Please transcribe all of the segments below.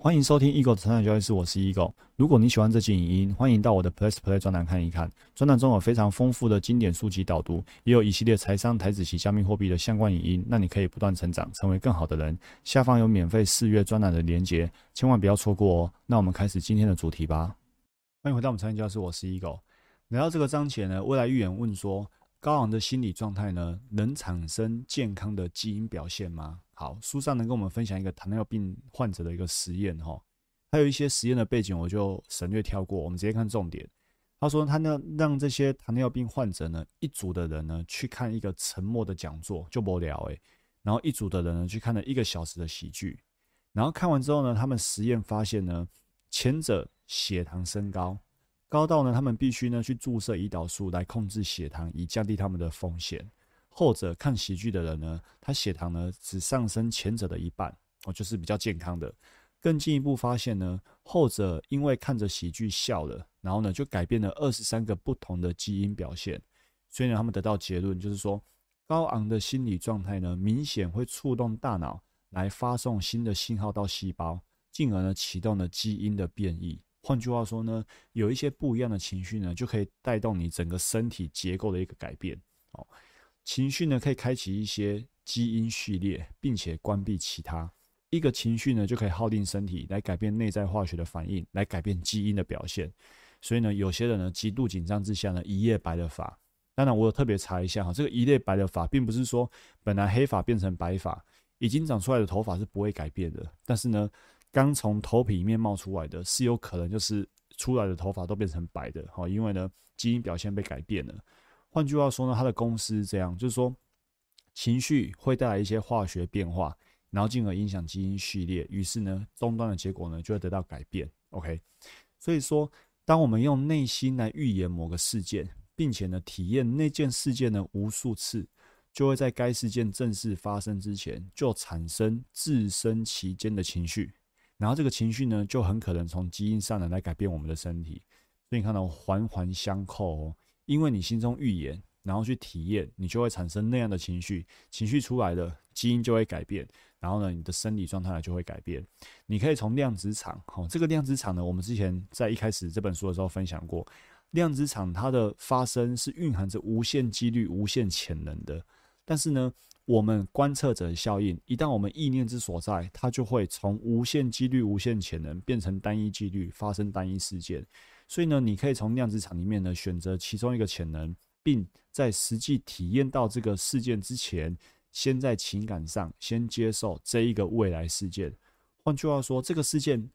欢迎收听 Eagle 的成长交易室，我是 Eagle。如果你喜欢这期影音，欢迎到我的 Plus Play 专栏看一看。专栏中有非常丰富的经典书籍导读，也有一系列财商、台子及加密货币的相关影音，让你可以不断成长，成为更好的人。下方有免费试阅专栏的连结，千万不要错过哦。那我们开始今天的主题吧。欢迎回到我们财经教室，我是 Eagle。来到这个章节呢，未来预言问说。高昂的心理状态呢，能产生健康的基因表现吗？好，书上能跟我们分享一个糖尿病患者的一个实验哈，还有一些实验的背景，我就省略跳过，我们直接看重点。他说，他呢让这些糖尿病患者呢，一组的人呢去看一个沉默的讲座，就无聊诶，然后一组的人呢去看了一个小时的喜剧，然后看完之后呢，他们实验发现呢，前者血糖升高。高到呢，他们必须呢去注射胰岛素来控制血糖，以降低他们的风险。后者看喜剧的人呢，他血糖呢只上升前者的一半，哦，就是比较健康的。更进一步发现呢，后者因为看着喜剧笑了，然后呢就改变了二十三个不同的基因表现。所以呢，他们得到结论就是说，高昂的心理状态呢，明显会触动大脑来发送新的信号到细胞，进而呢启动了基因的变异。换句话说呢，有一些不一样的情绪呢，就可以带动你整个身体结构的一个改变。哦，情绪呢可以开启一些基因序列，并且关闭其他。一个情绪呢就可以耗定身体来改变内在化学的反应，来改变基因的表现。所以呢，有些人呢极度紧张之下呢一夜白了发。当然，我有特别查一下哈，这个一夜白了发，并不是说本来黑发变成白发，已经长出来的头发是不会改变的。但是呢。刚从头皮里面冒出来的是有可能就是出来的头发都变成白的，哈，因为呢基因表现被改变了。换句话说呢，他的公司这样，就是说情绪会带来一些化学变化，然后进而影响基因序列，于是呢终端的结果呢就会得到改变。OK，所以说当我们用内心来预言某个事件，并且呢体验那件事件呢无数次，就会在该事件正式发生之前就产生自身其间的情绪。然后这个情绪呢，就很可能从基因上呢来改变我们的身体，所以你看到环环相扣哦。因为你心中预言，然后去体验，你就会产生那样的情绪，情绪出来的基因就会改变，然后呢，你的生理状态呢就会改变。你可以从量子场，哦，这个量子场呢，我们之前在一开始这本书的时候分享过，量子场它的发生是蕴含着无限几率、无限潜能的，但是呢。我们观测者效应，一旦我们意念之所在，它就会从无限几率、无限潜能变成单一几率，发生单一事件。所以呢，你可以从量子场里面呢选择其中一个潜能，并在实际体验到这个事件之前，先在情感上先接受这一个未来事件。换句话说，这个事件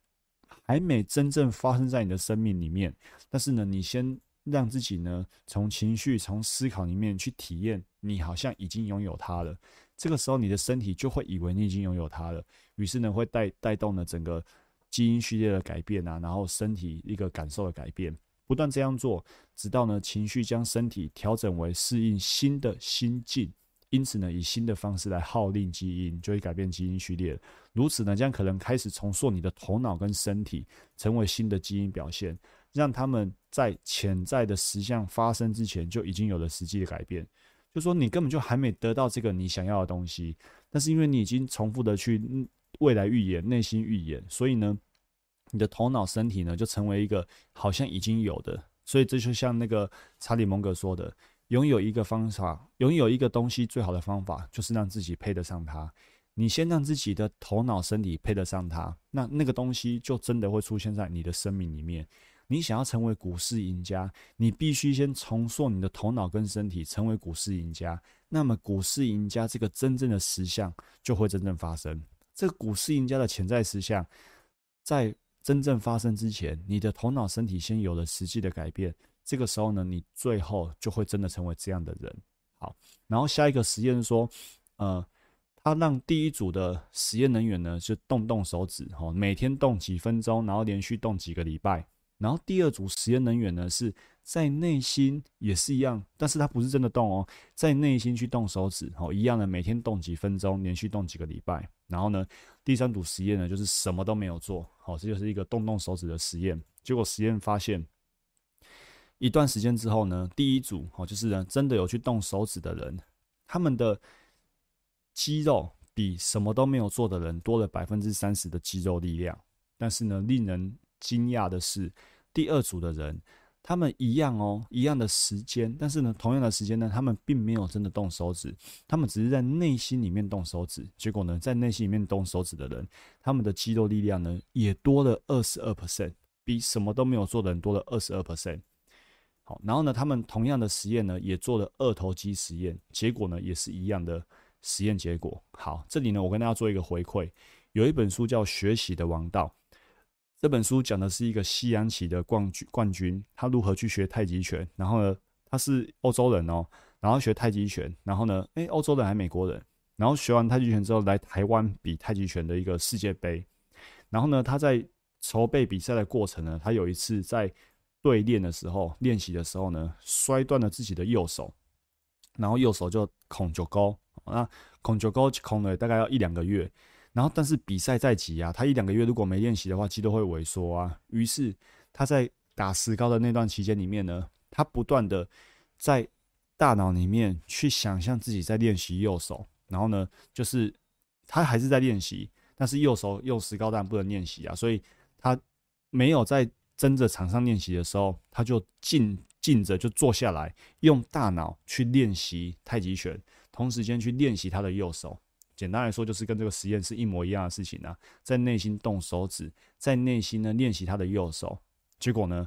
还没真正发生在你的生命里面，但是呢，你先。让自己呢，从情绪、从思考里面去体验，你好像已经拥有它了。这个时候，你的身体就会以为你已经拥有它了，于是呢，会带带动了整个基因序列的改变啊，然后身体一个感受的改变，不断这样做，直到呢，情绪将身体调整为适应新的心境，因此呢，以新的方式来号令基因，就会改变基因序列。如此呢，将可能开始重塑你的头脑跟身体，成为新的基因表现。让他们在潜在的实相发生之前就已经有了实际的改变，就说你根本就还没得到这个你想要的东西，但是因为你已经重复的去未来预言、内心预言，所以呢，你的头脑、身体呢就成为一个好像已经有的。所以这就像那个查理·蒙格说的：“拥有一个方法，拥有一个东西，最好的方法就是让自己配得上它。你先让自己的头脑、身体配得上它，那那个东西就真的会出现在你的生命里面。”你想要成为股市赢家，你必须先重塑你的头脑跟身体，成为股市赢家。那么，股市赢家这个真正的实相就会真正发生。这个股市赢家的潜在实相，在真正发生之前，你的头脑、身体先有了实际的改变。这个时候呢，你最后就会真的成为这样的人。好，然后下一个实验说，呃，他让第一组的实验人员呢，就动动手指，哈，每天动几分钟，然后连续动几个礼拜。然后第二组实验人员呢，是在内心也是一样，但是他不是真的动哦，在内心去动手指哦，一样的每天动几分钟，连续动几个礼拜。然后呢，第三组实验呢，就是什么都没有做，好，这就是一个动动手指的实验。结果实验发现，一段时间之后呢，第一组哦，就是呢真的有去动手指的人，他们的肌肉比什么都没有做的人多了百分之三十的肌肉力量。但是呢，令人惊讶的是，第二组的人。他们一样哦，一样的时间，但是呢，同样的时间呢，他们并没有真的动手指，他们只是在内心里面动手指。结果呢，在内心里面动手指的人，他们的肌肉力量呢，也多了二十二 percent，比什么都没有做的人多了二十二 percent。好，然后呢，他们同样的实验呢，也做了二头肌实验，结果呢，也是一样的实验结果。好，这里呢，我跟大家做一个回馈，有一本书叫《学习的王道》。这本书讲的是一个西洋棋的冠军，冠军他如何去学太极拳。然后呢，他是欧洲人哦，然后学太极拳。然后呢，诶，欧洲人还美国人。然后学完太极拳之后，来台湾比太极拳的一个世界杯。然后呢，他在筹备比赛的过程呢，他有一次在对练的时候，练习的时候呢，摔断了自己的右手，然后右手就孔九沟，那孔九沟孔了大概要一两个月。然后，但是比赛在即啊，他一两个月如果没练习的话，肌肉会萎缩啊。于是他在打石膏的那段期间里面呢，他不断的在大脑里面去想象自己在练习右手。然后呢，就是他还是在练习，但是右手用石膏当然不能练习啊，所以他没有在真的场上练习的时候，他就静静着就坐下来，用大脑去练习太极拳，同时间去练习他的右手。简单来说，就是跟这个实验是一模一样的事情啊，在内心动手指，在内心呢练习他的右手。结果呢，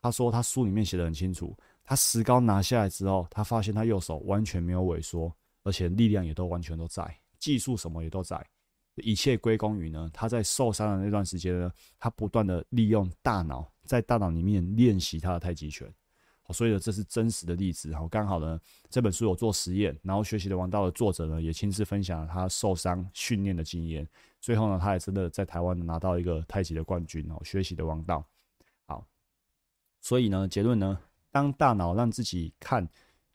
他说他书里面写的很清楚，他石膏拿下来之后，他发现他右手完全没有萎缩，而且力量也都完全都在，技术什么也都在，一切归功于呢他在受伤的那段时间呢，他不断的利用大脑，在大脑里面练习他的太极拳。所以呢，这是真实的例子。好，刚好呢，这本书有做实验，然后学习的王道的作者呢，也亲自分享了他受伤训练的经验。最后呢，他也真的在台湾拿到一个太极的冠军哦。学习的王道，好。所以呢，结论呢，当大脑让自己看，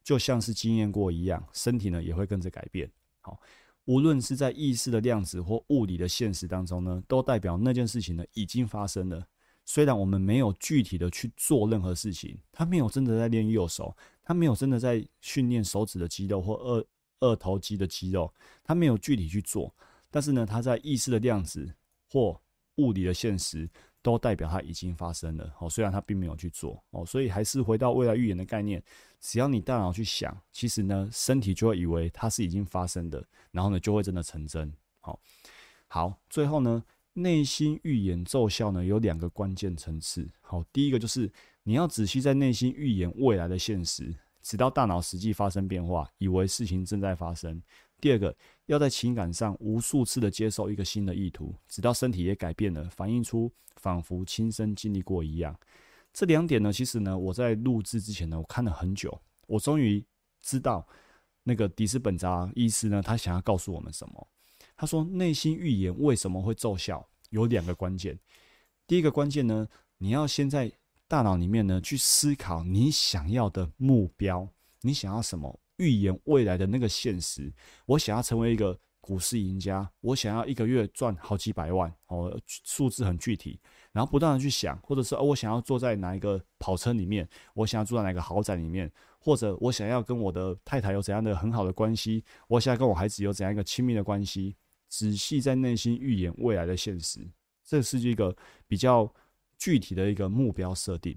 就像是经验过一样，身体呢也会跟着改变。好，无论是在意识的量子或物理的现实当中呢，都代表那件事情呢已经发生了。虽然我们没有具体的去做任何事情，他没有真的在练右手，他没有真的在训练手指的肌肉或二二头肌的肌肉，他没有具体去做，但是呢，他在意识的量子或物理的现实都代表他已经发生了。哦，虽然他并没有去做哦，所以还是回到未来预言的概念，只要你大脑去想，其实呢，身体就会以为它是已经发生的，然后呢，就会真的成真。好，好，最后呢。内心预言奏效呢，有两个关键层次。好，第一个就是你要仔细在内心预言未来的现实，直到大脑实际发生变化，以为事情正在发生。第二个，要在情感上无数次的接受一个新的意图，直到身体也改变了，反映出仿佛亲身经历过一样。这两点呢，其实呢，我在录制之前呢，我看了很久，我终于知道那个迪斯本扎医师呢，他想要告诉我们什么。他说：“内心预言为什么会奏效？有两个关键。第一个关键呢，你要先在大脑里面呢去思考你想要的目标，你想要什么？预言未来的那个现实。我想要成为一个股市赢家，我想要一个月赚好几百万，哦，数字很具体。然后不断的去想，或者是哦，我想要坐在哪一个跑车里面，我想要住在哪个豪宅里面，或者我想要跟我的太太有怎样的很好的关系，我想要跟我孩子有怎样一个亲密的关系。”仔细在内心预言未来的现实，这是一个比较具体的一个目标设定。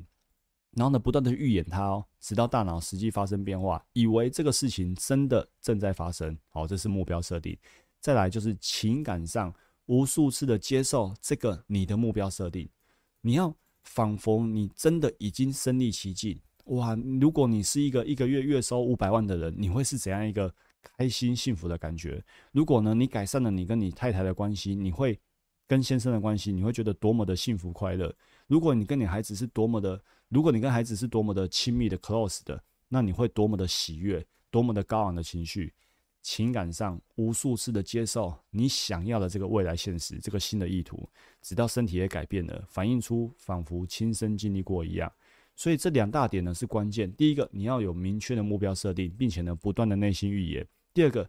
然后呢，不断的预演它哦，直到大脑实际发生变化，以为这个事情真的正在发生。好，这是目标设定。再来就是情感上无数次的接受这个你的目标设定。你要仿佛你真的已经身历其境。哇，如果你是一个一个月月收五百万的人，你会是怎样一个？开心幸福的感觉。如果呢，你改善了你跟你太太的关系，你会跟先生的关系，你会觉得多么的幸福快乐。如果你跟你孩子是多么的，如果你跟孩子是多么的亲密的 close 的，那你会多么的喜悦，多么的高昂的情绪，情感上无数次的接受你想要的这个未来现实，这个新的意图，直到身体也改变了，反映出仿佛亲身经历过一样。所以这两大点呢是关键。第一个，你要有明确的目标设定，并且呢不断的内心预言。第二个，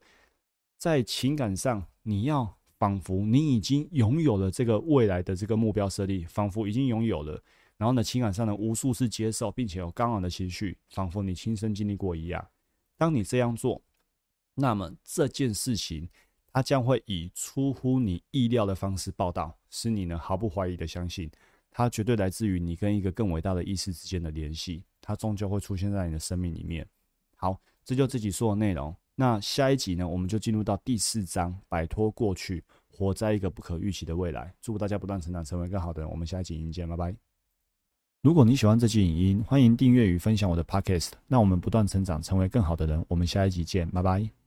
在情感上，你要仿佛你已经拥有了这个未来的这个目标设定，仿佛已经拥有了。然后呢，情感上呢无数次接受，并且有刚昂的情绪，仿佛你亲身经历过一样。当你这样做，那么这件事情它将会以出乎你意料的方式报道，使你呢毫不怀疑的相信，它绝对来自于你跟一个更伟大的意识之间的联系，它终究会出现在你的生命里面。好，这就自己说的内容。那下一集呢，我们就进入到第四章，摆脱过去，活在一个不可预期的未来。祝大家不断成长，成为更好的人。我们下一集影见，拜拜。如果你喜欢这期影音，欢迎订阅与分享我的 podcast。那我们不断成长，成为更好的人。我们下一集见，拜拜。